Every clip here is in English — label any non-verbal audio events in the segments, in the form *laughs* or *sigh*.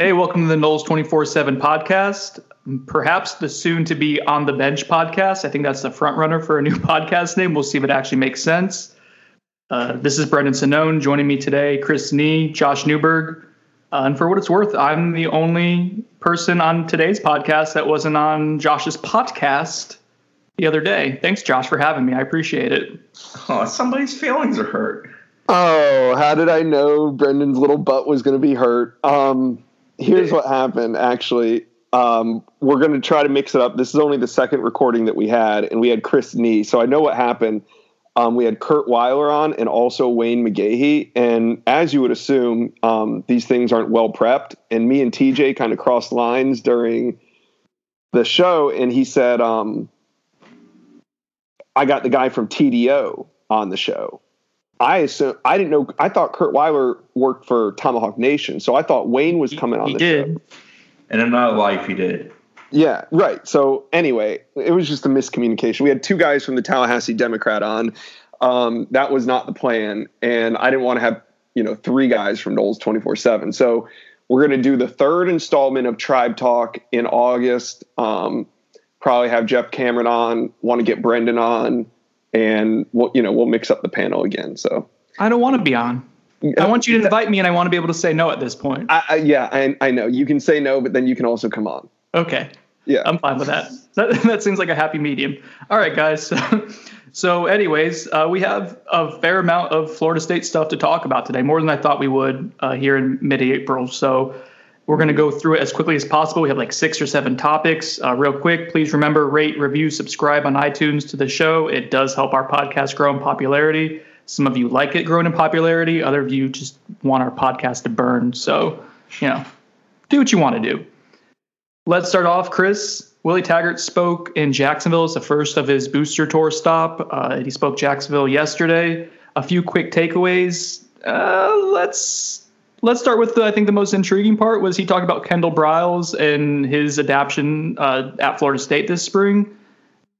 Hey, welcome to the Noles 24 7 podcast. Perhaps the soon to be On the Bench podcast. I think that's the front runner for a new *laughs* podcast name. We'll see if it actually makes sense. Uh, this is Brendan Sonnone joining me today, Chris Nee, Josh Newberg. Uh, and for what it's worth, I'm the only person on today's podcast that wasn't on Josh's podcast the other day. Thanks, Josh, for having me. I appreciate it. Oh, somebody's feelings are hurt. Oh, how did I know Brendan's little butt was going to be hurt? Um, here's what happened actually. Um, we're going to try to mix it up. This is only the second recording that we had, and we had Chris Nee. So I know what happened. Um, we had Curt Weiler on and also Wayne McGahee. And as you would assume, um, these things aren't well prepped. And me and TJ kind of crossed lines during the show. And he said, um, I got the guy from TDO on the show. I assume I didn't know. I thought Curt Weiler worked for Tomahawk Nation, so I thought Wayne was coming on he the did. show. And in another life, he did. Yeah, right. So anyway, it was just a miscommunication. We had two guys from the Tallahassee Democrat on. Um, that was not the plan, and I didn't want to have you know three guys from Noles twenty four seven. So we're going to do the third installment of Tribe Talk in August. Um, probably have Jeff Cameron on. Want to get Brendan on, and we'll you know we'll mix up the panel again. So I don't want to be on. I want you to invite me, and I want to be able to say no at this point. I, I, yeah, I, I know you can say no, but then you can also come on. Okay. Yeah. I'm fine with that. That, *laughs* that seems like a happy medium. All right, guys. *laughs* So, anyways, uh, we have a fair amount of Florida State stuff to talk about today, more than I thought we would uh, here in mid April. So, we're going to go through it as quickly as possible. We have like six or seven topics. Uh, real quick, please remember rate, review, subscribe on iTunes to the show. It does help our podcast grow in popularity. Some of you like it growing in popularity, other of you just want our podcast to burn. So, you know, do what you want to do. Let's start off, Chris. Willie Taggart spoke in Jacksonville. It's the first of his booster tour stop. Uh, he spoke Jacksonville yesterday. A few quick takeaways. Uh, let's let's start with the, I think the most intriguing part was he talked about Kendall Briles and his adaptation uh, at Florida State this spring.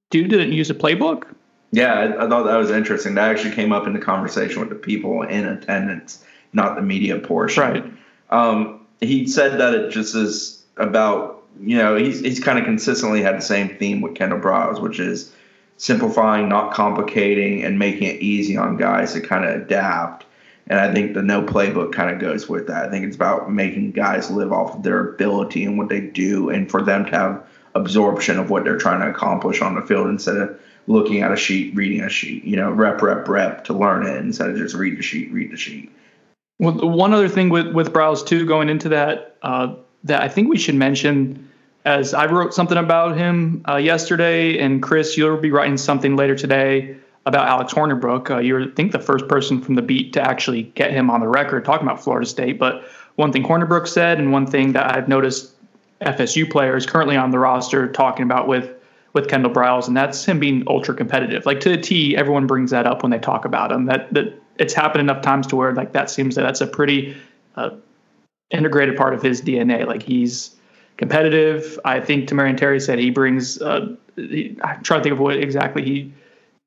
Dude didn't use a playbook. Yeah, I, I thought that was interesting. That actually came up in the conversation with the people in attendance, not the media portion. Right. Um, he said that it just is about you know he's he's kind of consistently had the same theme with Kendall Briles, which is simplifying, not complicating, and making it easy on guys to kind of adapt. And I think the no playbook kind of goes with that. I think it's about making guys live off of their ability and what they do, and for them to have absorption of what they're trying to accomplish on the field instead of looking at a sheet, reading a sheet. You know, rep, rep, rep to learn it instead of just read the sheet, read the sheet. Well, one other thing with with Briles too, going into that, uh, that I think we should mention, as I wrote something about him uh, yesterday, and Chris, you'll be writing something later today about Alex Hornibrook. Uh, you're, I think, the first person from the beat to actually get him on the record talking about Florida State. But one thing Hornibrook said, and one thing that I've noticed FSU players currently on the roster talking about with with Kendall Briles, and that's him being ultra competitive. Like to the T, everyone brings that up when they talk about him. That that it's happened enough times to where like that seems that that's a pretty uh, integrated part of his DNA. Like he's competitive. I think Tamorrion Terry said he brings. Uh, he, I'm trying to think of what exactly he,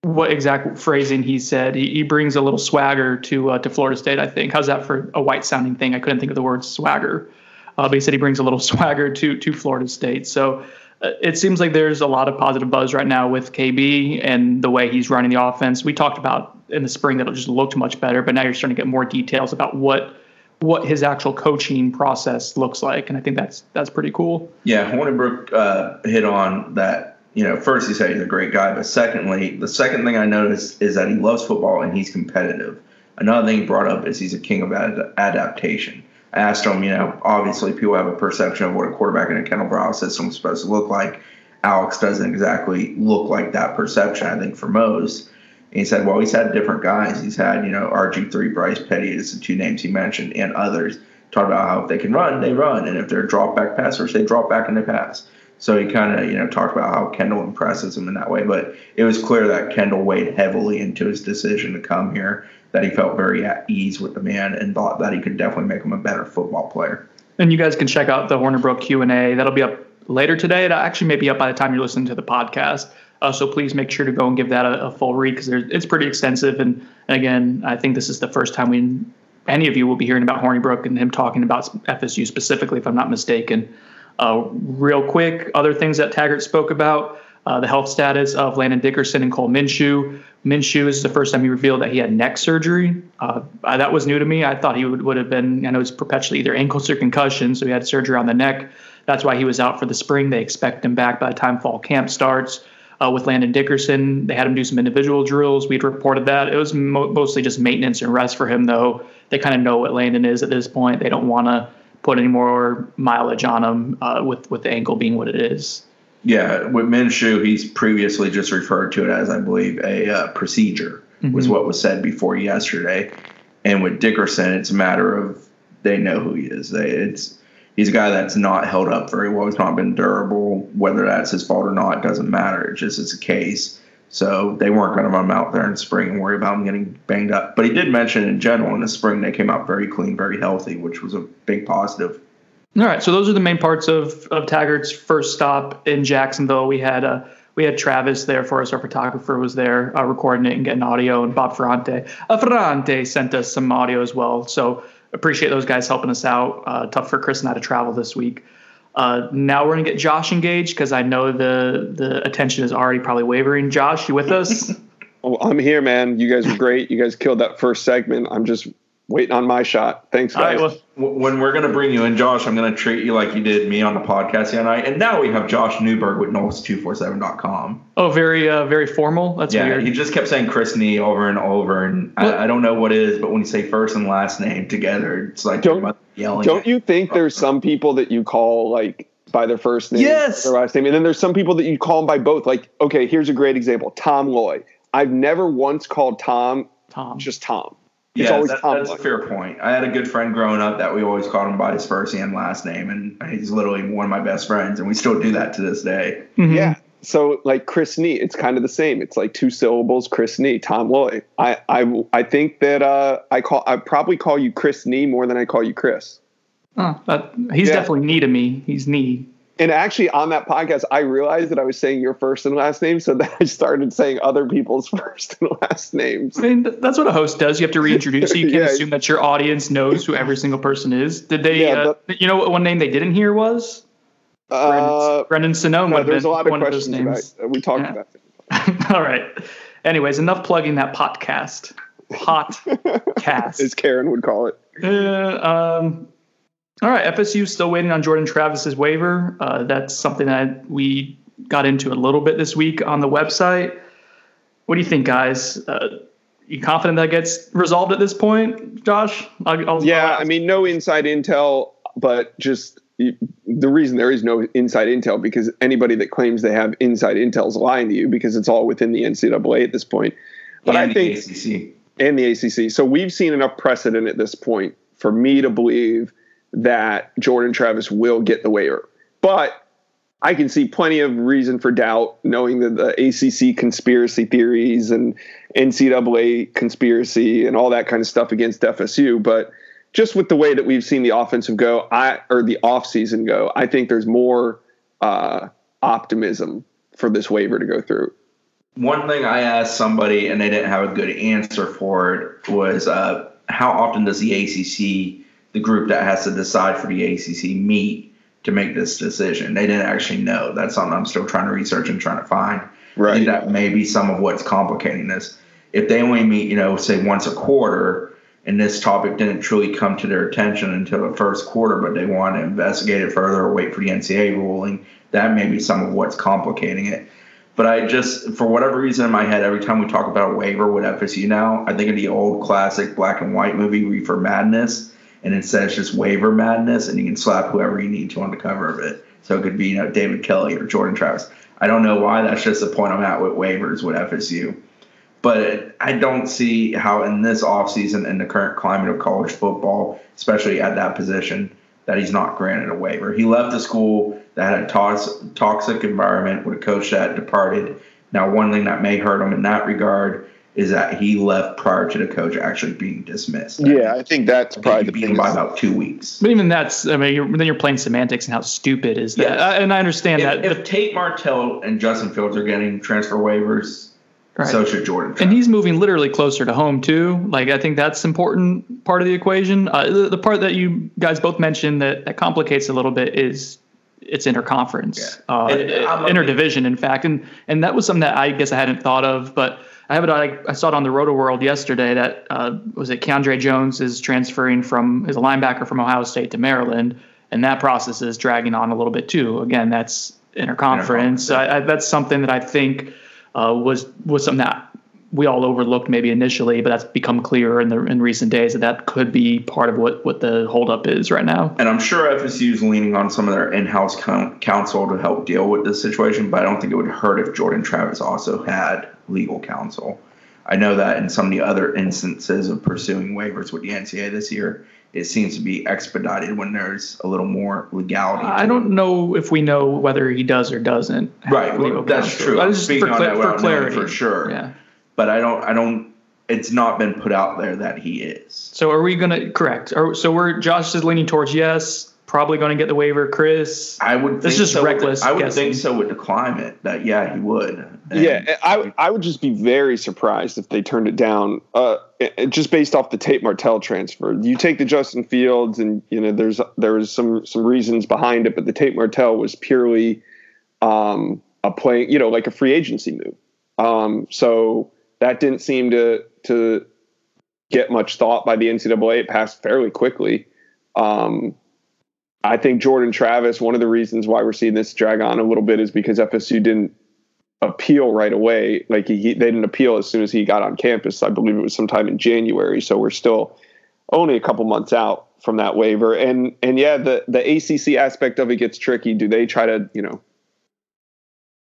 what exact phrasing he said. He, he brings a little swagger to uh, to Florida State. I think. How's that for a white sounding thing? I couldn't think of the word swagger. Uh, but he said he brings a little *laughs* swagger to to Florida State. So uh, it seems like there's a lot of positive buzz right now with KB and the way he's running the offense. We talked about in the spring that it just looked much better, but now you're starting to get more details about what what his actual coaching process looks like, and I think that's that's pretty cool. Yeah, Hornibrook uh, hit on that. You know, first he said he's a great guy, but secondly, the second thing I noticed is that he loves football and he's competitive. Another thing he brought up is he's a king of ad- adaptation. I asked him, you know, obviously people have a perception of what a quarterback in a Kendall Briles system is supposed to look like. Alex doesn't exactly look like that perception, I think, for most. And he said, well, he's had different guys. He's had, you know, RG3, Bryce Petty is the two names he mentioned, and others. Talk about how if they can run, they run. And if they're drop back passers, they drop back and they pass. So he kind of, you know, talked about how Kendall impresses him in that way. But it was clear that Kendall weighed heavily into his decision to come here, that he felt very at ease with the man and thought that he could definitely make him a better football player. And you guys can check out the Hornibrook Q and A. That'll be up later today. It actually may be up by the time you're listening to the podcast. Uh, so please make sure to go and give that a, a full read because it's pretty extensive. And, and again, I think this is the first time we any of you will be hearing about Hornibrook and him talking about FSU specifically, if I'm not mistaken. Uh, real quick, other things that Taggart spoke about uh, the health status of Landon Dickerson and Cole Minshew. Minshew is the first time he revealed that he had neck surgery. Uh, that was new to me. I thought he would, would have been, I know it's perpetually either ankles or concussion, so he had surgery on the neck. That's why he was out for the spring. They expect him back by the time fall camp starts. Uh, with Landon Dickerson, they had him do some individual drills. We'd reported that. It was mo- mostly just maintenance and rest for him, though. They kind of know what Landon is at this point. They don't want to put any more mileage on him uh, with, with the ankle being what it is. Yeah, with Minshew, he's previously just referred to it as, I believe, a uh, procedure, mm-hmm. was what was said before yesterday. And with Dickerson, it's a matter of they know who he is. They, it's he's a guy that's not held up very well. He's not been durable. Whether that's his fault or not doesn't matter. It just is a case. So they weren't going to run him out there in spring and worry about him getting banged up. But he did mention in general in the spring they came out very clean, very healthy, which was a big positive. All right, so those are the main parts of of Taggart's first stop in Jacksonville. We had uh, we had Travis there for us. Our photographer was there uh, recording it and getting audio, and Bob Ferrante. Uh, Ferrante sent us some audio as well. So appreciate those guys helping us out. Uh, tough for Chris and I to travel this week. Uh, now we're gonna get Josh engaged because I know the the attention is already probably wavering. Josh, you with us? *laughs* oh, I'm here, man. You guys were great. You guys killed that first segment. I'm just waiting on my shot. Thanks, guys. well, when we're going to bring you in, Josh, I'm going to treat you like you did me on the podcast the other night. And now we have Josh Newberg with Noles247.com. Oh, very, uh, very formal. That's yeah. Weird. He just kept saying Chris Nee over and over, and I, I, don't know what it is, but when you say first and last name together, it's like don't, yelling. Don't you think there's some people that you call like by their first name, yes, their last name, and then there's some people that you call them by both. Like, okay, here's a great example: Tom Loy. I've never once called Tom Tom just Tom. It's yeah, that, that's a fair point. I had a good friend growing up that we always called him by his first and last name, and he's literally one of my best friends, and we still do that to this day. Mm-hmm. Yeah. So like Chris Nee, it's kind of the same. It's like two syllables, Chris Nee, Tom Loy. I I I think that uh, I call I probably call you Chris Nee more than I call you Chris. Oh, he's yeah. definitely Nee to me. He's Nee and actually on that podcast i realized that i was saying your first and last name so then i started saying other people's *laughs* first and last names. I mean that's what a host does. You have to reintroduce so you can't *laughs* yeah. assume that your audience knows who every single person is. Did they yeah, uh, you know what one name they didn't hear was? Uh, brendan Sonnone no, there's a lot of questions of names. About, we talked yeah. about *laughs* it. All right. Anyways enough plugging that podcast. Hot cast. As karen would call it. Uh, um, all right, FSU still waiting on Jordan Travis's waiver. Uh, that's something that we got into a little bit this week on the website. What do you think, guys? Uh, you confident that gets resolved at this point, Josh? I'll, I'll yeah, I mean, no inside intel, but just the reason there is no inside intel because anybody that claims they have inside intel is lying to you because it's all within the NCAA at this point. But and I think ACC and the ACC. So we've seen enough precedent at this point for me to believe that Jordan Travis will get the waiver. But I can see plenty of reason for doubt, knowing that the ACC conspiracy theories and NCAA conspiracy and all that kind of stuff against FSU. But just with the way that we've seen the offensive go, I or the offseason go, I think there's more uh, optimism for this waiver to go through. One thing I asked somebody and they didn't have a good answer for it was uh, how often does the ACC the group that has to decide for the ACC meet to make this decision. They didn't actually know. That's something I'm still trying to research and trying to find. Right. That may be some of what's complicating this. If they only meet, you know, say once a quarter, and this topic didn't truly come to their attention until the first quarter, but they want to investigate it further or wait for the NCAA ruling, that may be some of what's complicating it. But I just, for whatever reason in my head, every time we talk about a waiver with FSU now, I think of the old classic black and white movie, Reefer Madness and instead it's just waiver madness, and you can slap whoever you need to on the cover of it. So it could be you know David Kelly or Jordan Travis. I don't know why. That's just the point I'm at with waivers with FSU. But I don't see how in this offseason in the current climate of college football, especially at that position, that he's not granted a waiver. He left a school that had a toxic environment with a coach that departed. Now, one thing that may hurt him in that regard is that he left prior to the coach actually being dismissed. Yeah, I think that's probably the thing by about two weeks. But even that's, I mean, you're, then you're playing semantics and how stupid is that? Yes. Uh, and I understand if, that. If Tate Martell and Justin Fields are getting transfer waivers, Right. So should Jordan. And he's moving literally closer to home too. Like I think that's important part of the equation. Uh, the, the, part that you guys both mentioned that, that complicates a little bit is it's interconference, yeah. uh, it, interdivision, in fact, and and that was something that I guess I hadn't thought of, but I have it. I, I saw it on the Rotoworld yesterday that uh, was it. Keandre Jones is transferring from is a linebacker from Ohio State to Maryland, and that process is dragging on a little bit too. Again, that's interconference. interconference. I, I, that's something that I think uh, was was something that we all overlooked maybe initially, but that's become clearer in the in recent days that that could be part of what what the holdup is right now. And I'm sure FSU is leaning on some of their in-house counsel to help deal with this situation, but I don't think it would hurt if Jordan Travis also had legal counsel. I know that in some of the other instances of pursuing waivers with the NCAA this year, it seems to be expedited when there's a little more legality. I don't know if we know whether he does or doesn't. Right, well, that's counsel. true. I'm speaking for, on that for clarity for sure. Yeah, but I don't. I don't. It's not been put out there that he is. So are we going to correct? Are, so we're Josh is leaning towards yes probably going to get the waiver. Chris, I would. This is so reckless. The, I would guessing. think so with the climate. That yeah, he would. And yeah, I I would just be very surprised if they turned it down. Uh, just based off the Tate Martell transfer, you take the Justin Fields, and you know there's there was some some reasons behind it, but the Tate Martell was purely um, a play, you know, like a free agency move. Um, so that didn't seem to to get much thought by the NCAA. It passed fairly quickly. Um, I think Jordan Travis, one of the reasons why we're seeing this drag on a little bit is because FSU didn't appeal right away. Like he, they didn't appeal as soon as he got on campus. I believe it was sometime in January. So we're still only a couple months out from that waiver. And and yeah, the the ACC aspect of it gets tricky. Do they try to you know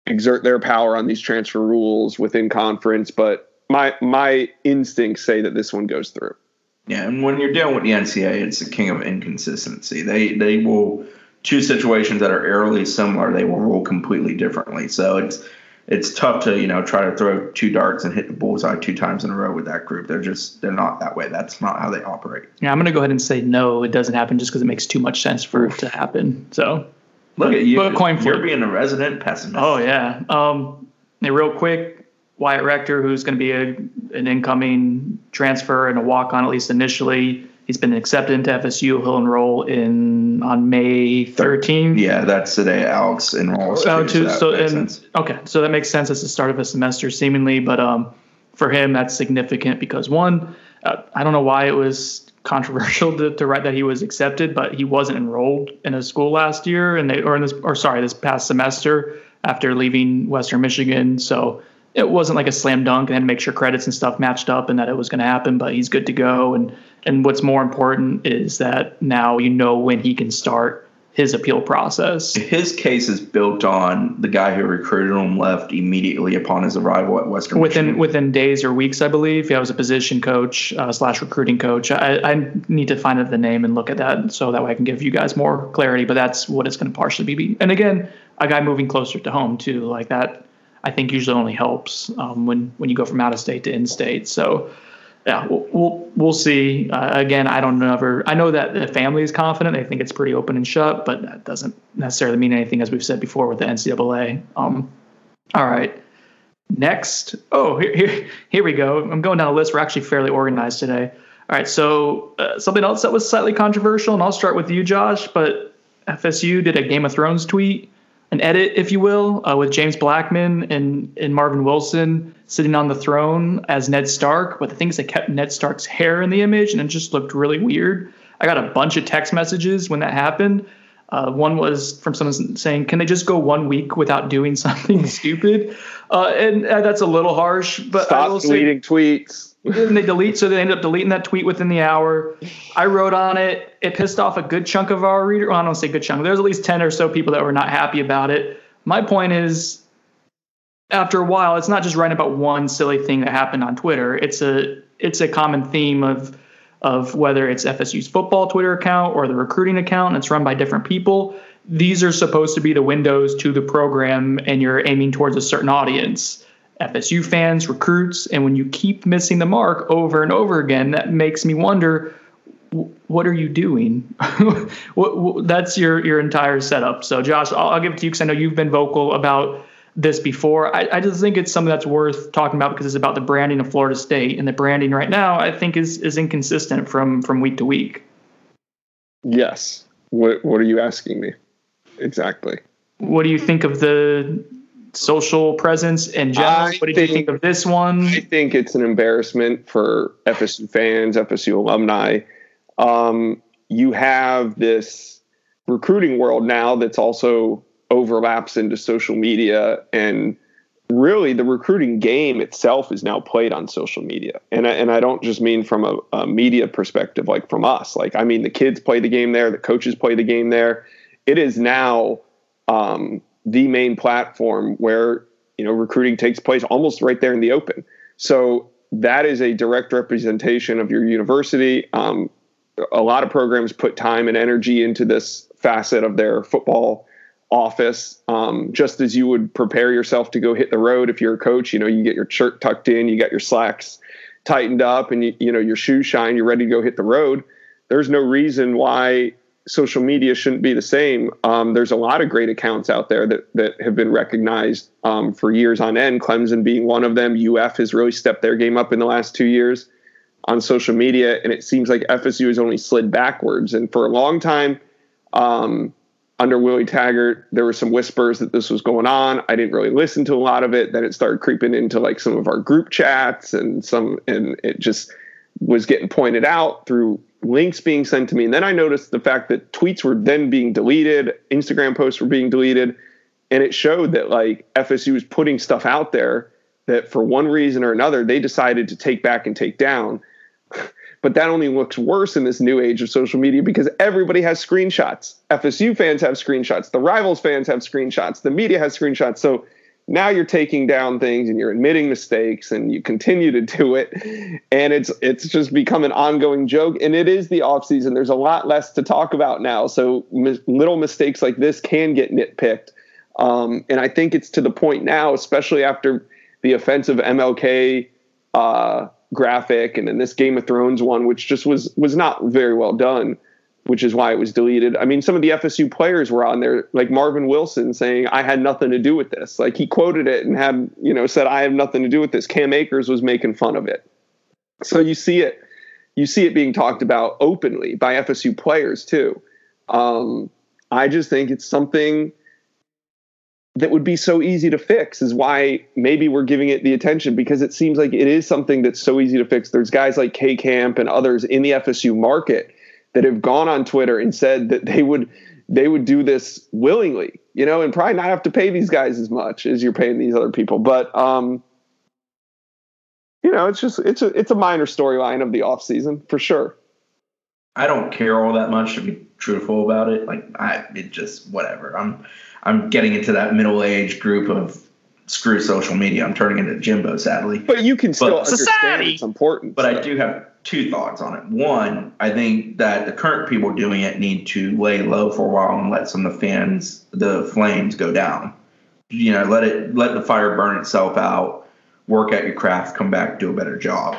exert their power on these transfer rules within conference? But my my instincts say that this one goes through. Yeah, and when you're dealing with the NCAA, it's the king of inconsistency. They they will two situations that are eerily similar, they will rule completely differently. So it's it's tough to you know try to throw two darts and hit the bullseye two times in a row with that group. They're just they're not that way. That's not how they operate. Yeah, I'm gonna go ahead and say no. It doesn't happen just because it makes too much sense for it to happen. So look at you. But coin flip. You're being a resident pessimist. Oh yeah. Um, real quick, Wyatt Rector, who's going to be a, an incoming transfer and a walk on at least initially. He's been accepted into FSU. He'll enroll in on May 13th. Yeah, that's the day Alex enrolls. Oh, too, so, and, okay, so that makes sense. It's the start of a semester, seemingly, but um, for him, that's significant because one, uh, I don't know why it was controversial to, to write that he was accepted, but he wasn't enrolled in a school last year, and they or in this or sorry, this past semester after leaving Western Michigan. So it wasn't like a slam dunk and had to make sure credits and stuff matched up and that it was going to happen, but he's good to go. And and what's more important is that now you know when he can start his appeal process. His case is built on the guy who recruited him left immediately upon his arrival at Western. Within Michigan. within days or weeks, I believe. Yeah, I was a position coach uh, slash recruiting coach. I, I need to find out the name and look at that so that way I can give you guys more clarity. But that's what it's going to partially be. And again, a guy moving closer to home too, like that I think usually only helps um, when when you go from out of state to in state. So yeah, we'll we'll, see. Uh, again, I don't know. I know that the family is confident. They think it's pretty open and shut, but that doesn't necessarily mean anything, as we've said before with the NCAA. Um, all right. Next, oh here, here here we go. I'm going down a list. We're actually fairly organized today. All right, so uh, something else that was slightly controversial, and I'll start with you, Josh. But FSU did a Game of Thrones tweet an edit, if you will, uh, with James Blackman and, and Marvin Wilson sitting on the throne as Ned Stark. But the things that kept Ned Stark's hair in the image, and it just looked really weird. I got a bunch of text messages when that happened. Uh, one was from someone saying, "Can they just go one week without doing *laughs* something stupid?" Uh, and uh, that's a little harsh, but stop I will deleting say, tweets and they delete, so they ended up deleting that tweet within the hour. I wrote on it. It pissed off a good chunk of our reader. Well, I don't say good chunk. There's at least ten or so people that were not happy about it. My point is, after a while, it's not just writing about one silly thing that happened on Twitter. It's a it's a common theme of of whether it's FSU's football Twitter account or the recruiting account. It's run by different people. These are supposed to be the windows to the program, and you're aiming towards a certain audience. FSU fans, recruits, and when you keep missing the mark over and over again, that makes me wonder what are you doing? *laughs* what, what, that's your your entire setup. So, Josh, I'll, I'll give it to you because I know you've been vocal about this before. I, I just think it's something that's worth talking about because it's about the branding of Florida State, and the branding right now I think is is inconsistent from from week to week. Yes. What What are you asking me? Exactly. What do you think of the social presence in general? I what did you think- think of this one? I think it's an embarrassment for FSU fans, FSU alumni. Um, you have this recruiting world now that's also overlaps into social media, and really the recruiting game itself is now played on social media. And I, and I don't just mean from a, a media perspective, like from us. Like I mean, the kids play the game there, the coaches play the game there. It is now um, the main platform where you know recruiting takes place almost right there in the open. So that is a direct representation of your university. Um, a lot of programs put time and energy into this facet of their football office um, just as you would prepare yourself to go hit the road. If you're a coach you know you get your shirt tucked in you got your slacks tightened up and you, you know your shoes shine you're ready to go hit the road. There's no reason why social media shouldn't be the same. Um, there's a lot of great accounts out there that that have been recognized um, for years on end. Clemson being one of them. UF has really stepped their game up in the last two years on social media, and it seems like FSU has only slid backwards. And for a long time, um, under Willie Taggart, there were some whispers that this was going on. I didn't really listen to a lot of it. Then it started creeping into like some of our group chats, and some, and it just was getting pointed out through links being sent to me. And then I noticed the fact that tweets were then being deleted, Instagram posts were being deleted, and it showed that like FSU was putting stuff out there that for one reason or another they decided to take back and take down. *laughs* But that only looks worse in this new age of social media because everybody has screenshots. FSU fans have screenshots, the rivals fans have screenshots, the media has screenshots. So now you're taking down things and you're admitting mistakes and you continue to do it. And it's it's just become an ongoing joke. And it is the off season. There's a lot less to talk about now. So mis- little mistakes like this can get nitpicked. Um, and i think it's to the point now especially after the offensive mlk uh, graphic and then this game of thrones one which just was was not very well done which is why it was deleted. I mean, some of the FSU players were on there, like Marvin Wilson saying, I had nothing to do with this. Like he quoted it and had, you know, said, I have nothing to do with this. Cam Akers was making fun of it. So you see it, you see it being talked about openly by FSU players too. Um, I just think it's something that would be so easy to fix is why maybe we're giving it the attention because it seems like it is something that's so easy to fix. There's guys like K Camp and others in the FSU market that have gone on Twitter and said that they would they would do this willingly, you know, and probably not have to pay these guys as much as you're paying these other people. But um, you know, it's just it's a it's a minor storyline of the off season for sure. I don't care all that much to be truthful about it. Like I, it just whatever. I'm I'm getting into that middle age group of screw social media. I'm turning into Jimbo, sadly. But you can still But- understand Society! it's important. But I do have two thoughts on it. One, I think that the current people doing it need to lay low for a while and let some of the fans, the flames, go down. You know, let it let the fire burn itself out. Work at your craft, come back, do a better job.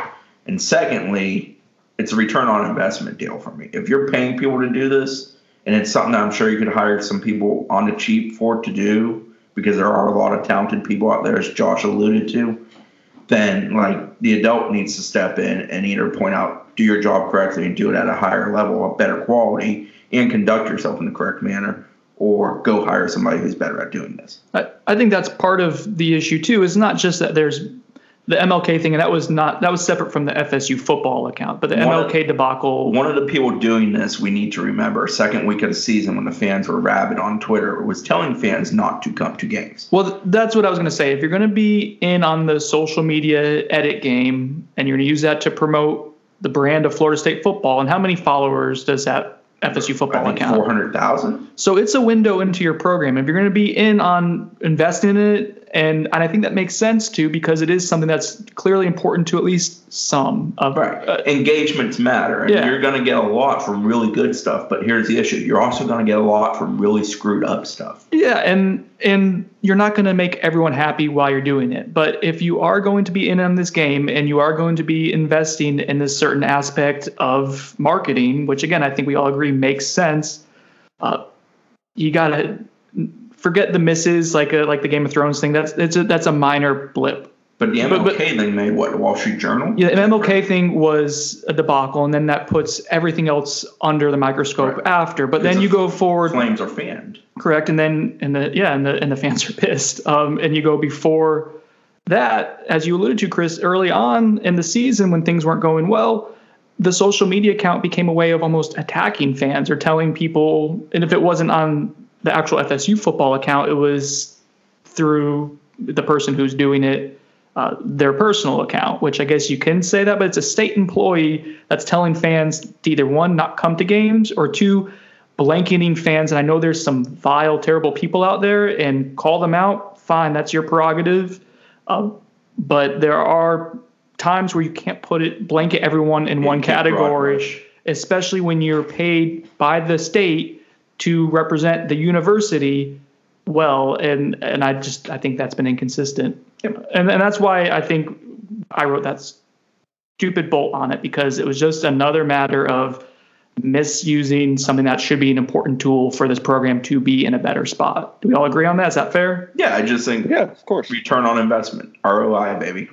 And secondly, it's a return on investment deal for me. If you're paying people to do this, and it's something that I'm sure you could hire some people on the cheap for to do, because there are a lot of talented people out there, as Josh alluded to then like the adult needs to step in and either point out do your job correctly and do it at a higher level a better quality and conduct yourself in the correct manner or go hire somebody who's better at doing this I, I think that's part of the issue too. Is not just that there's the MLK thing, and that was not that was separate from the FSU football account, but the One of- MLK debacle. one of the people doing this we need to remember second week of the season when the fans were rabid on twitter was telling fans not to come to games Well, that's what I was going to say. If you're going to be in on the social media edit game and you're going to use that to promote the brand of Florida State football, and how many followers does that FSU i football account? 400000 So it's a window into your program. If you're going to be in on investing in it, and and I think that makes sense too because it is something that's clearly important to at least some of Right. uh, Engagements matter. And Yeah. you're going to get a lot from really good stuff. But here's the issue you're also going to get a lot from really screwed up stuff. Yeah, and and you're not going to make everyone happy while you're doing it. But if you are going to be in on this game and you are going to be investing in this certain aspect of marketing, which again I think we all agree makes sense, uh, you got to forget the misses like a, like the Game of Thrones thing. That's it's a, that's a minor blip. But the MLK But- thing made what Wall Street Journal. Yeah, the MLK thing was a debacle, and then that puts everything else under the microscope Right. after. But then you go forward, Flames are fanned. correct, and then and the yeah, and the and the fans *laughs* are pissed. Um, and you go before that, as you alluded to, Chris, early on in the season when things weren't going well, the social media account became a way of almost attacking fans or telling people. And if it wasn't on the actual FSU football account, it was through the person who's doing it. Uh, their personal account, which I guess you can say that, but it's a state employee that's telling fans to either one, not come to games, or two, blanketing fans. And I know there's some vile, terrible people out there and call them out. Fine, that's your prerogative. Uh, but there are times where you can't put it, blanket everyone in one category, especially when you're paid by the state to represent the university well. And, and I just, I think that's been inconsistent. And, and that's why I think I wrote that stupid bolt on it because it was just another matter of misusing something that should be an important tool for this program to be in a better spot. Do we all agree on that? Is that fair? Yeah, I just think Yeah, of course. return on investment, ROI, baby.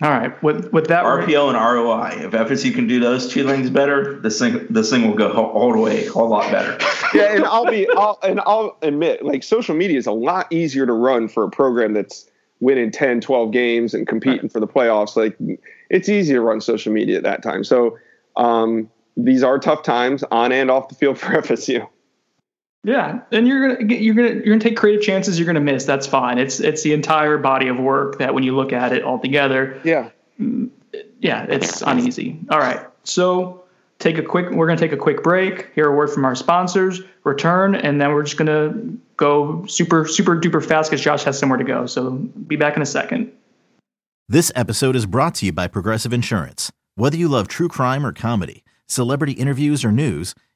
All right. With with that, RPO and ROI. If FSU can do those two things better, this thing this thing will go all, all the way, a whole lot better. *laughs* yeah, and I'll be, I'll, and I'll admit, like social media is a lot easier to run for a program that's winning 10, 12 games and competing for the playoffs. Like it's easy to run social media at that time. So um, these are tough times on and off the field for *laughs* FSU. Yeah, and you're gonna get, you're gonna you're gonna take creative chances. You're gonna miss. That's fine. It's it's the entire body of work that when you look at it all together, Yeah. yeah, it's uneasy. All right, so take a quick. We're gonna take a quick break. Hear a word from our sponsors. Return, and then we're just gonna go super super duper fast because Josh has somewhere to go. So be back in a second. This episode is brought to you by Progressive Insurance. Whether you love true crime or comedy, celebrity interviews or news,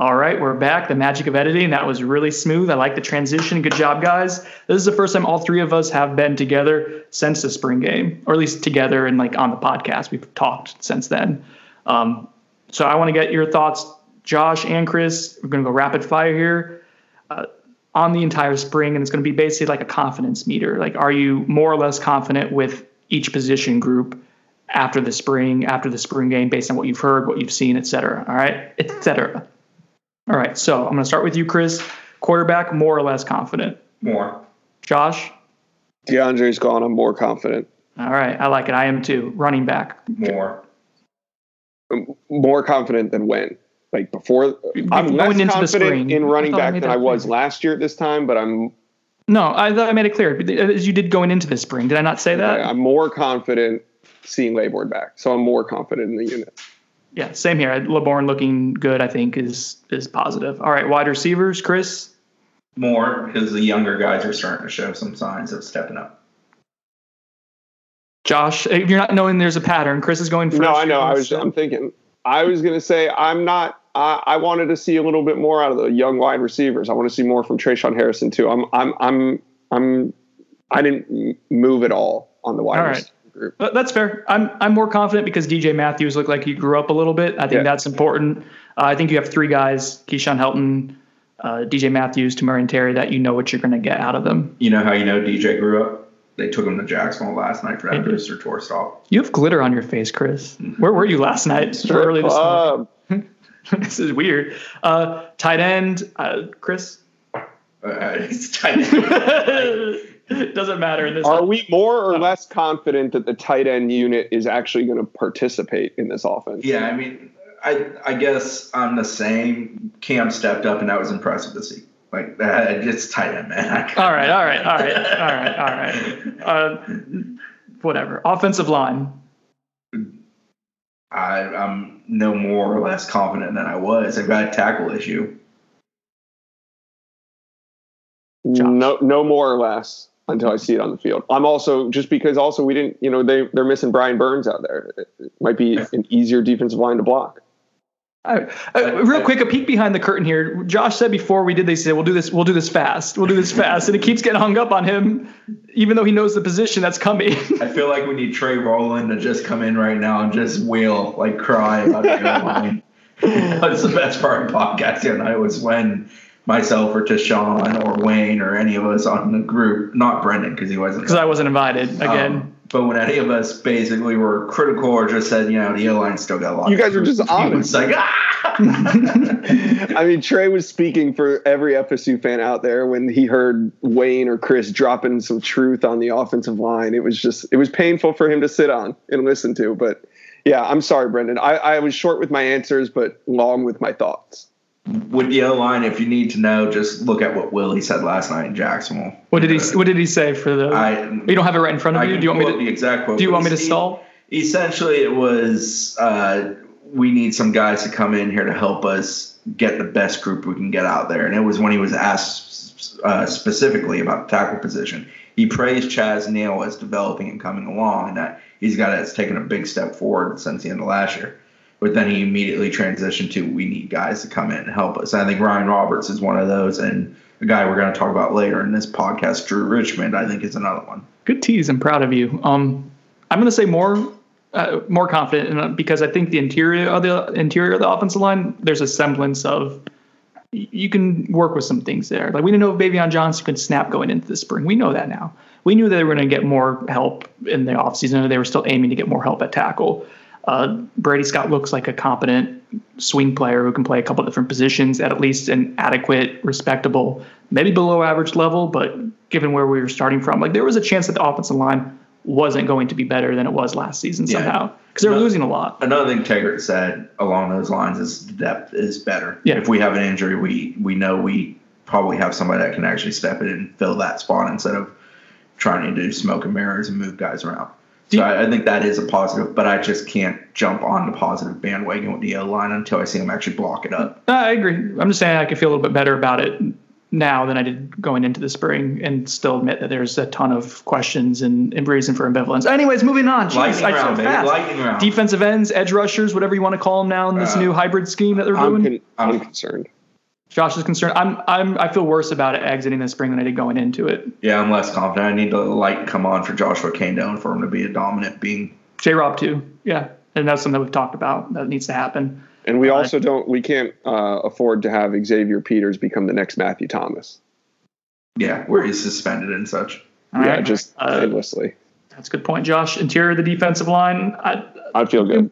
All right, we're back. The magic of editing. That was really smooth. I like the transition. Good job, guys. This is the first time all three of us have been together since the spring game, or at least together and like on the podcast. We've talked since then. Um, so I want to get your thoughts, Josh and Chris. We're going to go rapid fire here uh, on the entire spring, and it's going to be basically like a confidence meter. Like, are you more or less confident with each position group after the spring, after the spring game, based on what you've heard, what you've seen, et cetera? All right, et cetera. All right, so I'm going to start with you, Chris. Quarterback, more or less confident. More. Josh. DeAndre's gone. I'm more confident. All right, I like it. I am too. Running back. More. Um, more confident than when? Like before, I'm Going less into the confident spring. in running thought I back than I was clear. last year at this time, but I'm No, I thought I made it clear. As you did going into the spring. Did I not say that? I'm more confident seeing Laborn back. So I'm more confident in the unit. Yeah, same here. Laborn looking good, I think, is is positive. All right, wide receivers, Chris. More because the younger guys are starting to show some signs of stepping up. Josh, if you're not knowing there's a pattern, Chris is going first. No, I know. I was. going I'm thinking. I was going to say I'm not. I, I wanted to see a little bit more out of the young wide receivers. I want to see more from Tre'Shaun Harrison too. I'm. I'm. I'm. I'm. I didn't move at all on the wide All right. receiver group. But That's fair. I'm I'm more confident because DJ Matthews looked like he grew up a little bit. I think Yeah. that's important. Uh, I think you have three guys: Keyshawn Helton, uh, DJ Matthews, Tamorrion Terry. That you know what you're going to get out of them. You know how you know DJ grew up? They took him to Jacksonville last night for They that did. booster tour stop. You have glitter on your face, Chris. Where were you last night? Strip Early this morning. *laughs* this is weird. Uh, tight end, uh, Chris. Uh, *laughs* it's tight end. *laughs* it *laughs* doesn't matter in this. Are we more or less confident that the tight end unit is actually going to participate in this offense? Yeah, I mean, I I guess I'm the same. Cam stepped up, and that was impressive to see. Like that, it's tight end, man. All right, all right, all right, *laughs* all right, all right. Uh, whatever. Offensive line. I, I'm no more or less confident than I was. I've got a tackle issue. Josh. No, no more or less until I see it on the field. I'm also just because also we didn't, you know, they they're missing Brian Burns out there. It might be an easier defensive line to block. All right. Uh, real quick, a peek behind the curtain here. Josh said before we did this, he said, "We'll do this. We'll do this fast. We'll do this fast," and it keeps getting hung up on him, even though he knows the position that's coming. I feel like we need Trey Rowland to just come in right now and just wail, like cry about the airline. *laughs* That's the best part of podcasting I was when myself or to Sean or Wayne or any of us on the group, not Brendan because he wasn't. Because I wasn't invited again. Um, but when any of us basically were critical or just said, you know, the O line still got a lot. You guys were just he honest. was like, ah! *laughs* I mean, Trey was speaking for every FSU fan out there when he heard Wayne or Chris dropping some truth on the offensive line. It was just, it was painful for him to sit on and listen to. But yeah, I'm sorry, Brendan. I, I was short with my answers, but long with my thoughts. With the O line, if you need to know, just look at what Willie said last night in Jacksonville. what did he What did he say for the? I you don't have it right in front of I you. Do you want me to? the exact quote? Do you want me to stall? Essentially, it was uh, we need some guys to come in here to help us get the best group we can get out there. And it was when he was asked uh, specifically about the tackle position. He praised Chaz Neal as developing and coming along, and that he's got has taken a big step forward since the end of last year. But then he immediately transitioned to we need guys to come in and help us. I think Ryan Roberts is one of those, and the guy we're going to talk about later in this podcast, Drew Richmond, I think is another one. Good tease. I'm proud of you. Um, I'm going to say more, uh, more confident in, because I think the interior of the interior of the offensive line, there's a semblance of you can work with some things there. Like we didn't know if Baveon Johnson could snap going into the spring. We know that now. We knew they were going to get more help in the offseason. They were still aiming to get more help at tackle. Uh, Brady Scott looks like a competent swing player who can play a couple different positions at at least an adequate, respectable, maybe below average level. But given where we were starting from, like there was a chance that the offensive line wasn't going to be better than it was last season Yeah. somehow because they were No. losing a lot. Another thing Taggart said along those lines is depth is better. Yeah. If we have an injury, we we know we probably have somebody that can actually step in and fill that spot instead of trying to do smoke and mirrors and move guys around. Do So you- I, I think that is a positive, but I just can't jump on the positive bandwagon with the O line until I see them actually block it up. I agree. I'm just saying I could feel a little bit better about it now than I did going into the spring, and still admit that there's a ton of questions and, and reason for ambivalence. Anyways, moving on. Jeez, Lightning I round, baby. fast. Lightning round. Defensive ends, edge rushers, whatever you want to call them now in this Uh, new hybrid scheme that they're I'm, doing. con- I'm I'm- concerned. Josh is concerned. I'm I'm I feel worse about it exiting the spring than I did going into it. Yeah, I'm less confident. I need the light come on for Joshua Kane and for him to be a dominant being. J Rob too. Yeah. And that's something that we've talked about that needs to happen. And we also don't, we can't uh, afford to have Xavier Peters become the next Matthew Thomas. Yeah, where he's suspended and such. All yeah, right. just Uh, endlessly. That's a good point, Josh. Interior of the defensive line. I, I feel good.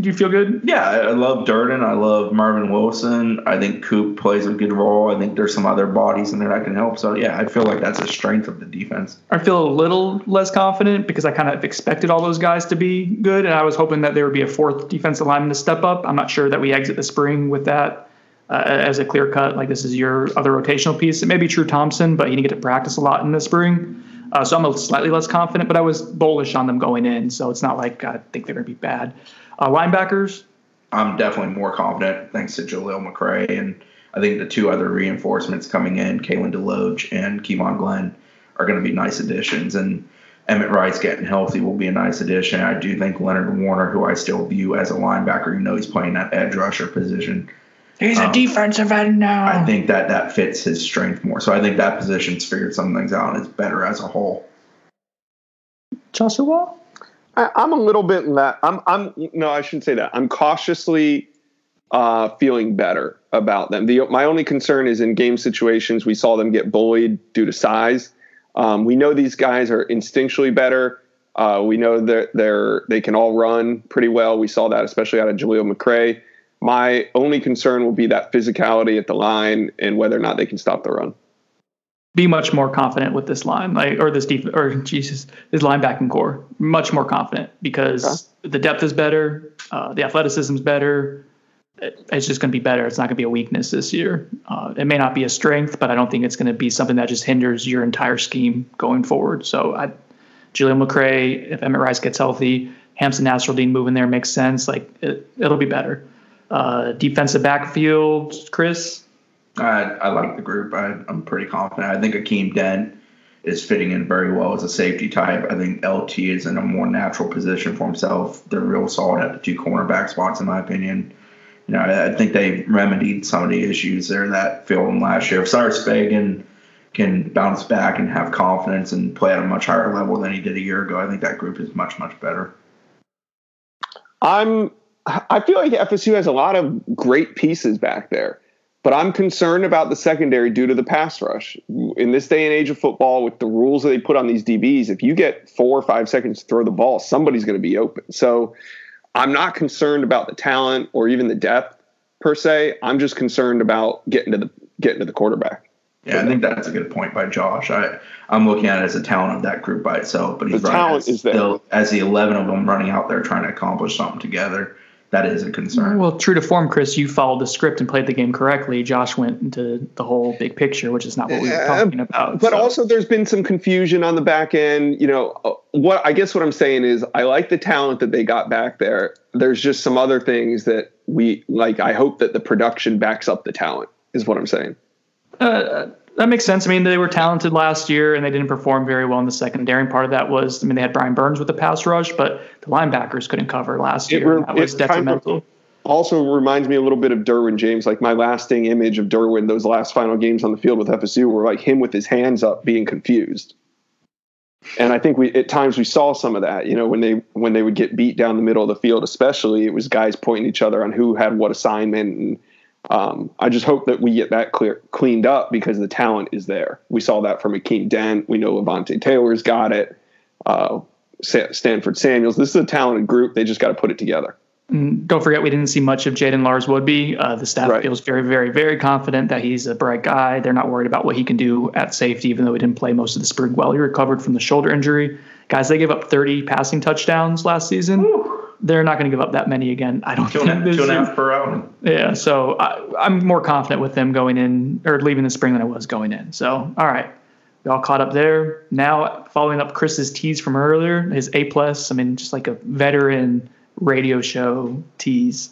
Do you feel good? Yeah, I love Durden. I love Marvin Wilson. I think Coop plays a good role. I think there's some other bodies in there that can help. So yeah, I feel like that's a strength of the defense. I feel a little less confident because I kind of expected all those guys to be good, and I was hoping that there would be a fourth defensive lineman to step up. I'm not sure that we exit the spring with that uh, as a clear cut. Like this is your other rotational piece. It may be True Thompson, but he didn't get to practice a lot in the spring, uh, so I'm a slightly less confident. But I was bullish on them going in, so it's not like I think they're going to be bad. Uh, linebackers, I'm definitely more confident thanks to Jaleel McRae. And I think the two other reinforcements coming in, Kalen DeLoach and Kevon Glenn, are going to be nice additions. And Emmett Rice's getting healthy will be a nice addition. I do think Leonard Warner, who I still view as a linebacker, you know he's playing that edge rusher position. he's Um, a defensive end now. I think that that fits his strength more. So I think that position's figured some things out and is better as a whole. Joshua. I, I'm a little bit in that. I'm. I'm. No, I shouldn't say that. I'm cautiously uh, feeling better about them. The my only concern is in game situations we saw them get bullied due to size. Um, we know these guys are instinctually better. Uh, we know that they're they can all run pretty well. We saw that especially out of Jaleel McRae. My only concern will be that physicality at the line and whether or not they can stop the run. Be much more confident with this line, like or this def- or Jesus, this linebacking core, much more confident because okay. the depth is better, uh, the athleticism is better. It, it's just going to be better. It's not going to be a weakness this year. Uh, it may not be a strength, but I don't think it's going to be something that just hinders your entire scheme going forward. So, I, Jaleel McRae, if Emmett Rice gets healthy, Hamsah Nasirildeen moving there makes sense. Like it, will be better. Uh, defensive backfield, Chris. I, I like the group. I, am pretty confident. I think Akeem Dent is fitting in very well as a safety type. I think LT is in a more natural position for himself. They're real solid at the two cornerback spots, in my opinion. You know, I, I think they remedied some of the issues there that failed them last year. If Cyrus Fagan can bounce back and have confidence and play at a much higher level than he did a year ago, I think that group is much, much better. I'm I feel like FSU has a lot of great pieces back there. But I'm concerned about the secondary due to the pass rush. In this day and age of football, with the rules that they put on these DBs, if you get four or five seconds to throw the ball, somebody's going to be open. So I'm not concerned about the talent or even the depth per se. I'm just concerned about getting to the getting to the quarterback. Yeah, I think that's a good point by Josh. I I'm looking at it as a talent of that group by itself, but he's the talent as, is there. as the 11 of them running out there trying to accomplish something together that is a concern. Well, true to form, Chris, you followed the script and played the game correctly. Josh went into the whole big picture, which is not what we were talking about. But so. also, there's been some confusion on the back end. You know, uh, what I guess what I'm saying is, I like the talent that they got back there. There's just some other things that we like. I hope that the production backs up the talent. Is what I'm saying. Uh, that makes sense. I mean, they were talented last year and they didn't perform very well in the secondary. And part of that was, I mean, they had Brian Burns with the pass rush, but the linebackers couldn't cover last year. Re- that was detrimental. Kind of also reminds me a little bit of Derwin James. Like my lasting image of Derwin, those last final games on the field with FSU were like him with his hands up, being confused. And I think we at times we saw some of that. You know, when they when they would get beat down the middle of the field, especially it was guys pointing each other on who had what assignment and um, I just hope that we get that clear cleaned up because the talent is there. We saw that from Akeem Dent. We know Levonta Taylor's got it. Uh, Stanford Samuels. This is a talented group. They just got to put it together. Mm, don't forget, we didn't see much of Jaiden Lars-Woodbey. Uh, the staff right. feels very, very, very confident that he's a bright guy. They're not worried about what he can do at safety, even though he didn't play most of the spring well. He recovered from the shoulder injury. Guys, they gave up 30 passing touchdowns last season. Woo they're not going to give up that many again. I don't two think this two and a half per hour. Yeah, so I, am more confident with them going in or leaving the spring than I was going in. So all right, we all caught up there. Now following up Chris's tease from earlier, his A plus. I mean, just like a veteran radio show tease.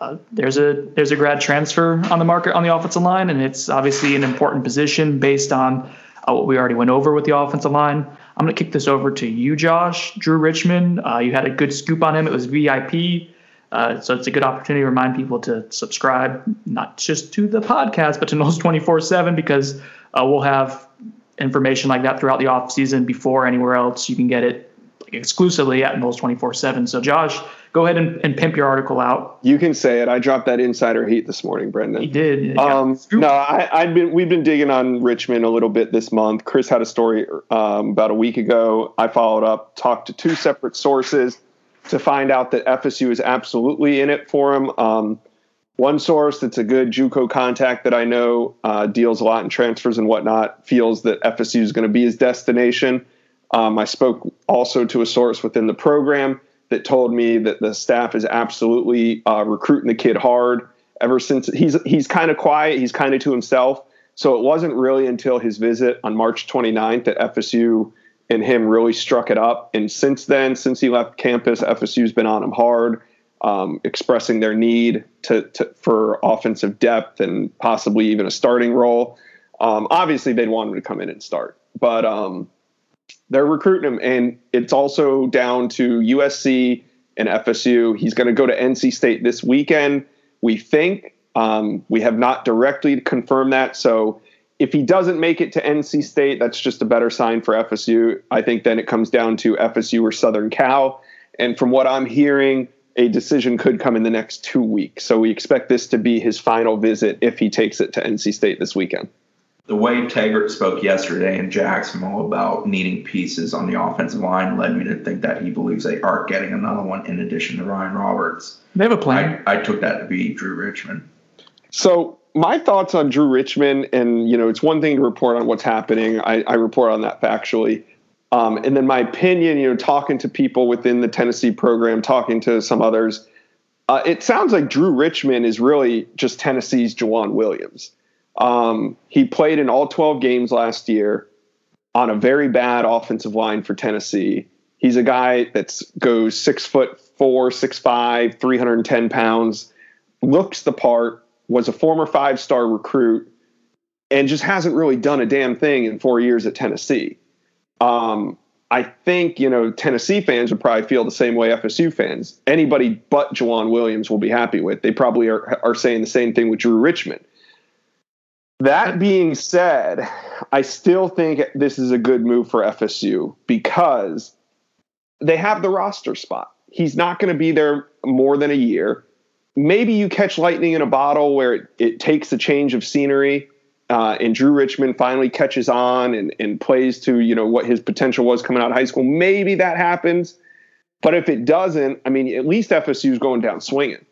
Uh, there's a there's a grad transfer on the market on the offensive line, and it's obviously an important position based on uh, what we already went over with the offensive line. I'm going to kick this over to you, Josh. Drew Richmond, uh, you had a good scoop on him. It was VIP. Uh, so it's a good opportunity to remind people to subscribe, not just to the podcast, but to Noles 24 7, because uh, we'll have information like that throughout the off season before anywhere else. You can get it exclusively at Noles 24 7. So, Josh, go ahead and, and, pimp your article out. You can say it. I dropped that insider heat this morning, Brendan. He did. Um, no, I, I'd been we've been digging on Richmond a little bit this month. Chris had a story um, about a week ago. I followed up, talked to two separate sources to find out that FSU is absolutely in it for him. Um, one source that's a good JUCO contact that I know uh, deals a lot in transfers and whatnot feels that FSU is going to be his destination. Um, I spoke also to a source within the program that told me that the staff is absolutely uh, recruiting the kid hard. Ever since he's he's kind of quiet, he's kind of to himself. So it wasn't really until his visit on March 29th that FSU and him really struck it up. And since then, since he left campus, FSU's been on him hard, um, expressing their need to, to, for offensive depth and possibly even a starting role. Um, obviously, they'd want him to come in and start, but um, they're recruiting him, and it's also down to USC and FSU. He's going to go to NC State this weekend. We think um, we have not directly confirmed that. So if he doesn't make it to NC State, that's just a better sign for FSU. I think then it comes down to FSU or Southern Cal. And from what I'm hearing, a decision could come in the next two weeks. So we expect this to be his final visit if he takes it to NC State this weekend the way Taggart spoke yesterday in Jacksonville about needing pieces on the offensive line led me to think that he believes they are getting another one in addition to Ryan Roberts. They have a plan. I, I took that to be Drew Richmond. So my thoughts on Drew Richmond, and you know, it's one thing to report on what's happening. I, I report on that factually. Um, and then my opinion, you know, talking to people within the Tennessee program, talking to some others, uh, it sounds like Drew Richmond is really just Tennessee's Jauan Williams. Um, he played in all 12 games last year on a very bad offensive line for Tennessee. He's a guy that goes six foot four, six five, 310 pounds, looks the part, was a former five star recruit, and just hasn't really done a damn thing in four years at Tennessee. Um, I think you know Tennessee fans would probably feel the same way FSU fans. Anybody but Jauan Williams will be happy with. They probably are, are saying the same thing with Drew Richmond. That being said, I still think this is a good move for FSU because they have the roster spot. He's not going to be there more than a year. Maybe you catch lightning in a bottle where it, it takes a change of scenery uh, and Drew Richmond finally catches on and, and plays to you know what his potential was coming out of high school. Maybe that happens, but if it doesn't, I mean, at least FSU is going down swinging.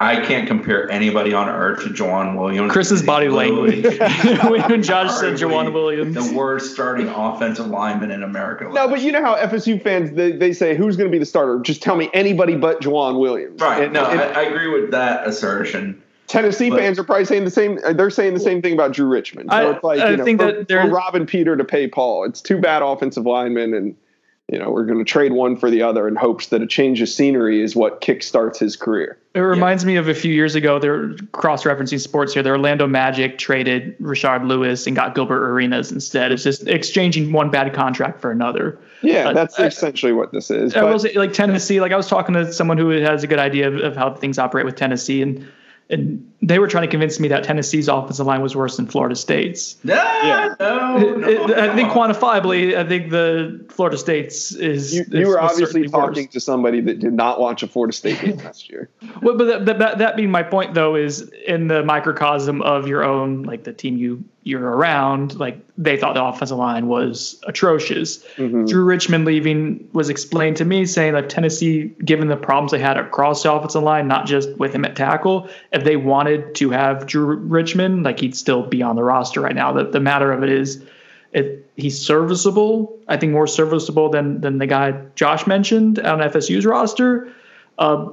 I can't compare anybody on earth to Jauan Williams. Chris's body language *laughs* *laughs* when Josh said Jauan Williams. The worst starting offensive lineman in America. No, but you know how FSU fans they, they say who's going to be the starter? Just tell me anybody but Jauan Williams. Right. And, no, and, I, I, agree with that assertion. Tennessee but, fans are probably saying the same. They're saying the same thing about Drew Richmond. So I, it's like I you know, think for, that they're robbing Peter to pay Paul. It's two bad offensive linemen, and you know we're going to trade one for the other in hopes that a change of scenery is what kickstarts his career. It reminds yeah. me of a few years ago. They're cross-referencing sports here. The Orlando Magic traded Rashard Lewis and got Gilbert Arenas instead. It's just exchanging one bad contract for another. Yeah, uh, that's essentially what this is. I will say, like Tennessee, like I was talking to someone who has a good idea of, of how things operate with Tennessee, and and they were trying to convince me that Tennessee's offensive line was worse than Florida State's. yeah, no, no. I think quantifiably, I think the Florida State's is. You, you is, were obviously talking worse. to somebody that did not watch a Florida State game last year. *laughs* Well, but that, that, that being my point, though, is in the microcosm of your own, like the team you you're around, like they thought the offensive line was atrocious. Mm-hmm. Drew Richmond leaving was explained to me saying that Tennessee, given the problems they had across the offensive line, not just with him at tackle, if they wanted to have Drew Richmond, like he'd still be on the roster right now. The, the matter of it is, it, he's serviceable. I think more serviceable than than the guy Josh mentioned on FSU's roster. Uh,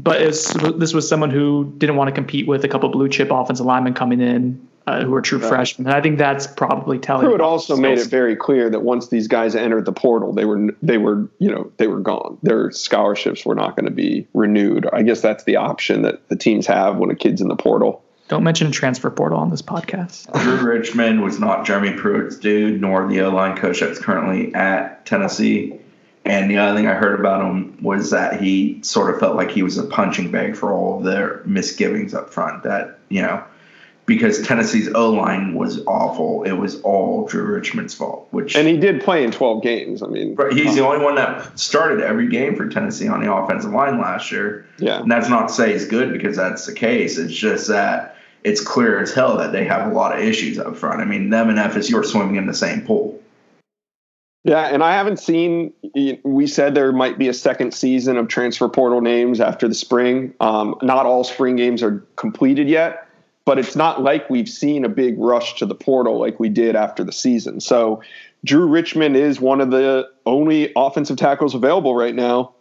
but this was someone who didn't want to compete with a couple blue chip offensive linemen coming in uh, who are true yeah. freshmen. And I think that's probably telling. Pruitt also made it very clear that once these guys entered the portal, they were they were you know they were gone. Their scholarships were not going to be renewed. I guess that's the option that the teams have when a kid's in the portal. Don't mention transfer portal on this podcast. Drew Richmond was not Jeremy Pruitt's dude, nor the O line coach that's currently at Tennessee. And the other thing I heard about him was that he sort of felt like he was a punching bag for all of their misgivings up front. That you know because Tennessee's O line was awful. It was all Drew Richmond's fault. Which and he did play in twelve games. I mean, he's the only one that started every game for Tennessee on the offensive line last year. Yeah, and that's not to say he's good because that's the case. It's just that it's clear as hell that they have a lot of issues up front. I mean, them and FSU are swimming in the same pool. Yeah, and I haven't seen. We said there might be a second season of transfer portal names after the spring. Um, not all spring games are completed yet but it's not like we've seen a big rush to the portal like we did after the season. So Drew Richmond is one of the only offensive tackles available right now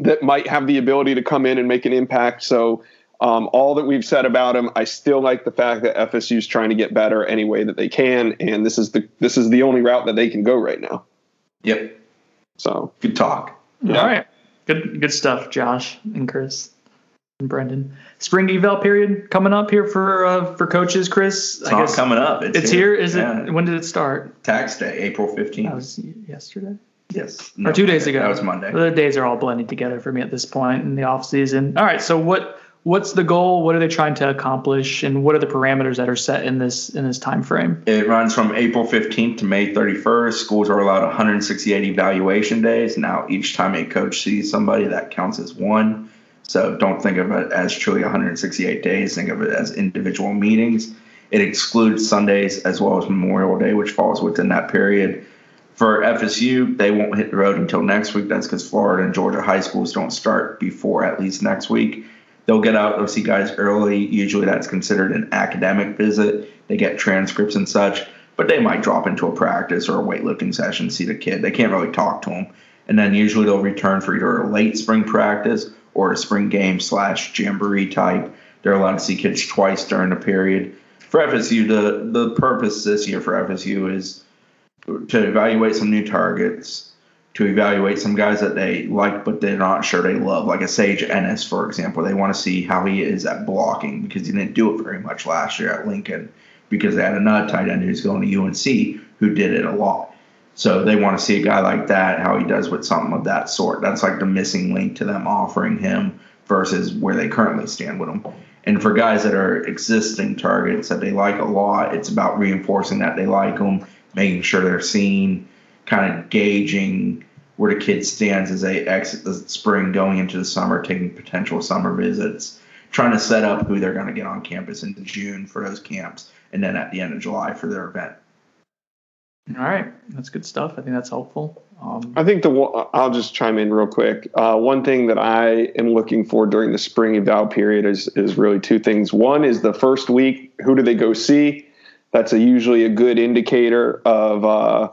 that might have the ability to come in and make an impact. So um, all that we've said about him, I still like the fact that FSU is trying to get better any way that they can, and this is the this is the only route that they can go right now. Yep. So good talk. Yeah. All right. Good good stuff, Josh and Chris and Brendan. Spring eval period coming up here for uh, for coaches, Chris. It's I guess coming up. It's, it's here. here. Is yeah. it? When did it start? Tax day, April fifteenth. That was yesterday. Yes. No, or two days ago. That was Monday. The days are all blending together for me at this point in the off season. All right. So what what's the goal? What are they trying to accomplish? And what are the parameters that are set in this in this time frame? It runs from April 15th to May 31st. Schools are allowed 168 evaluation days. Now each time a coach sees somebody, that counts as one. So don't think of it as truly 168 days. Think of it as individual meetings. It excludes Sundays as well as Memorial Day, which falls within that period. For FSU, they won't hit the road until next week. That's because Florida and Georgia high schools don't start before at least next week. they'll get out, they'll see guys early. Usually that's considered an academic visit. They get transcripts and such, but they might drop into a practice or a weightlifting session, see the kid. They can't really talk to them. And then usually they'll return for either a late spring practice or a spring game slash jamboree type. They're allowed to see kids twice during the period. For FSU, the, the purpose this year for FSU is to evaluate some new targets, to evaluate some guys that they like but they're not sure they love, like a Sage Ennis, for example. They want to see how he is at blocking because he didn't do it very much last year at Lincoln because they had another tight end who's going to UNC who did it a lot. So they want to see a guy like that, how he does with something of that sort. That's like the missing link to them offering him versus where they currently stand with him. And for guys that are existing targets that they like a lot, it's about reinforcing that they like them, making sure they're seen, kind of gauging where the kid stands as they exit the spring, going into the summer, taking potential summer visits, trying to set up who they're going to get on campus in June for those camps, and then at the end of July for their event. All right, that's good stuff. I think that's helpful. Um, I think the I'll just chime in real quick. Uh, one thing that I am looking for during the spring eval period is is really two things. One is the first week. Who do they go see? That's a, usually a good indicator of uh,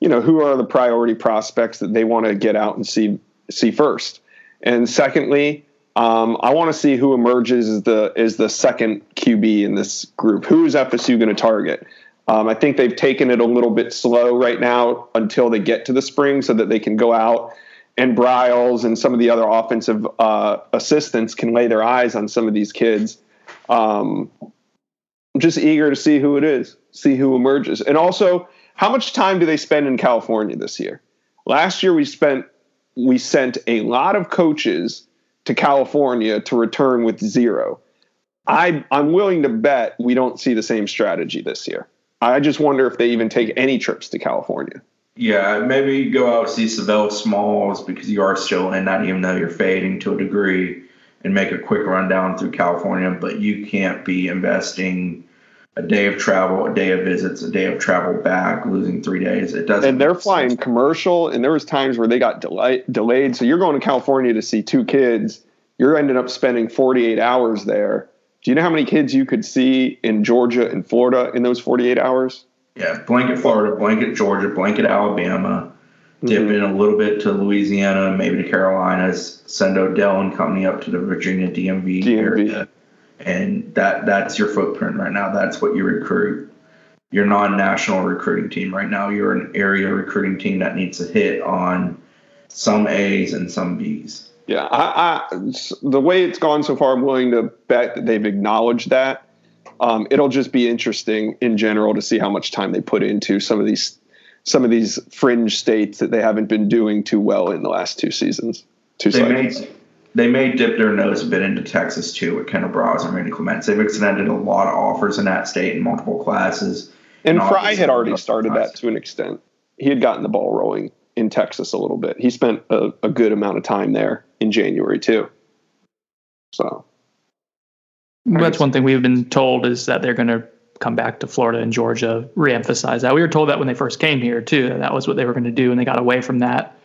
you know who are the priority prospects that they want to get out and see see first. And secondly, um, I want to see who emerges as the as the second QB in this group. Who is FSU going to target? Um, I think they've taken it a little bit slow right now until they get to the spring so that they can go out and Briles and some of the other offensive uh, assistants can lay their eyes on some of these kids. Um, I'm just eager to see who it is, see who emerges. And also, how much time do they spend in California this year? Last year we spent we sent a lot of coaches to California to return with zero. I, I'm willing to bet we don't see the same strategy this year. I just wonder if they even take any trips to California. Yeah, maybe go out see Savell Smalls because you are still in that, even though you're fading to a degree, and make a quick rundown through California. But you can't be investing a day of travel, a day of visits, a day of travel back, losing three days. It doesn't. And they're flying sense. commercial, and there was times where they got delay, delayed. So you're going to California to see two kids. You're ending up spending 48 hours there do you know how many kids you could see in Georgia and Florida in those 48 hours? Yeah, blanket Florida, blanket Georgia, blanket Alabama, mm-hmm. dip in a little bit to Louisiana, maybe to Carolinas, send Odell and company up to the Virginia DMV, DMV. area. And that that's your footprint right now. That's what you recruit. You're not a national recruiting team right now. You're an area recruiting team that needs to hit on some A's and some B's. Yeah, I, I, the way it's gone so far, I'm willing to bet that they've acknowledged that. Um, it'll just be interesting in general to see how much time they put into some of these some of these fringe states that they haven't been doing too well in the last two seasons. Two they may they may dip their nose a bit into Texas too with Kendall Briles and Randy Clements. They've extended a lot of offers in that state in multiple classes. And, and Fry had already started that to an extent. He had gotten the ball rolling in Texas a little bit. He spent a, a good amount of time there in January too. So that's one thing we've been told is that they're going to come back to Florida and Georgia, reemphasize that. We were told that when they first came here too. That was what they were going to do, and they got away from that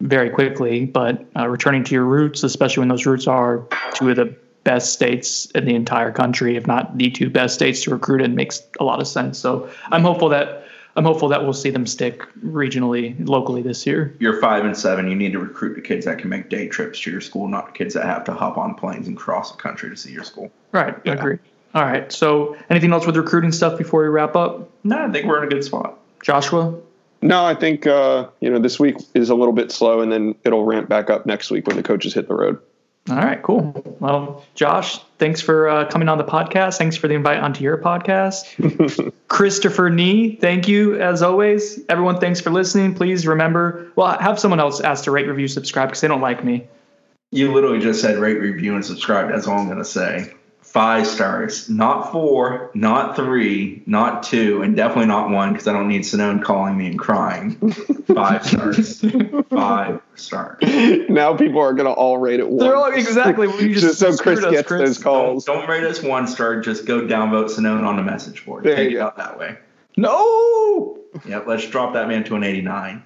very quickly. But uh, returning to your roots, especially when those roots are two of the best states in the entire country, if not the two best states to recruit in, makes a lot of sense. So I'm hopeful that I'm hopeful that we'll see them stick regionally, locally this year. You're five and seven. You need to recruit the kids that can make day trips to your school, not the kids that have to hop on planes and cross the country to see your school. Right. Yeah. Agree. All right. So, anything else with recruiting stuff before we wrap up? No, I think we're in a good spot. Joshua. No, I think uh, you know this week is a little bit slow, and then it'll ramp back up next week when the coaches hit the road. All right, cool. Well, Josh, thanks for uh, coming on the podcast. Thanks for the invite onto your podcast. *laughs* Christopher Nee, thank you as always. Everyone, thanks for listening. Please remember, well, have someone else ask to rate, review, subscribe because they don't like me. You literally just said rate, review, and subscribe. That's all I'm going to say five stars, not four, not three, not two, and definitely not one because I don't need Sonnone calling me and crying. Five stars. five stars. Now people are going to all rate it one. They're all exactly. just, just so Chris us, gets Chris. those calls. Don't, don't, rate us one star. Just go downvote Sonnone on the message board. There Take it out that way. No. Yep. Let's drop that man to an 89.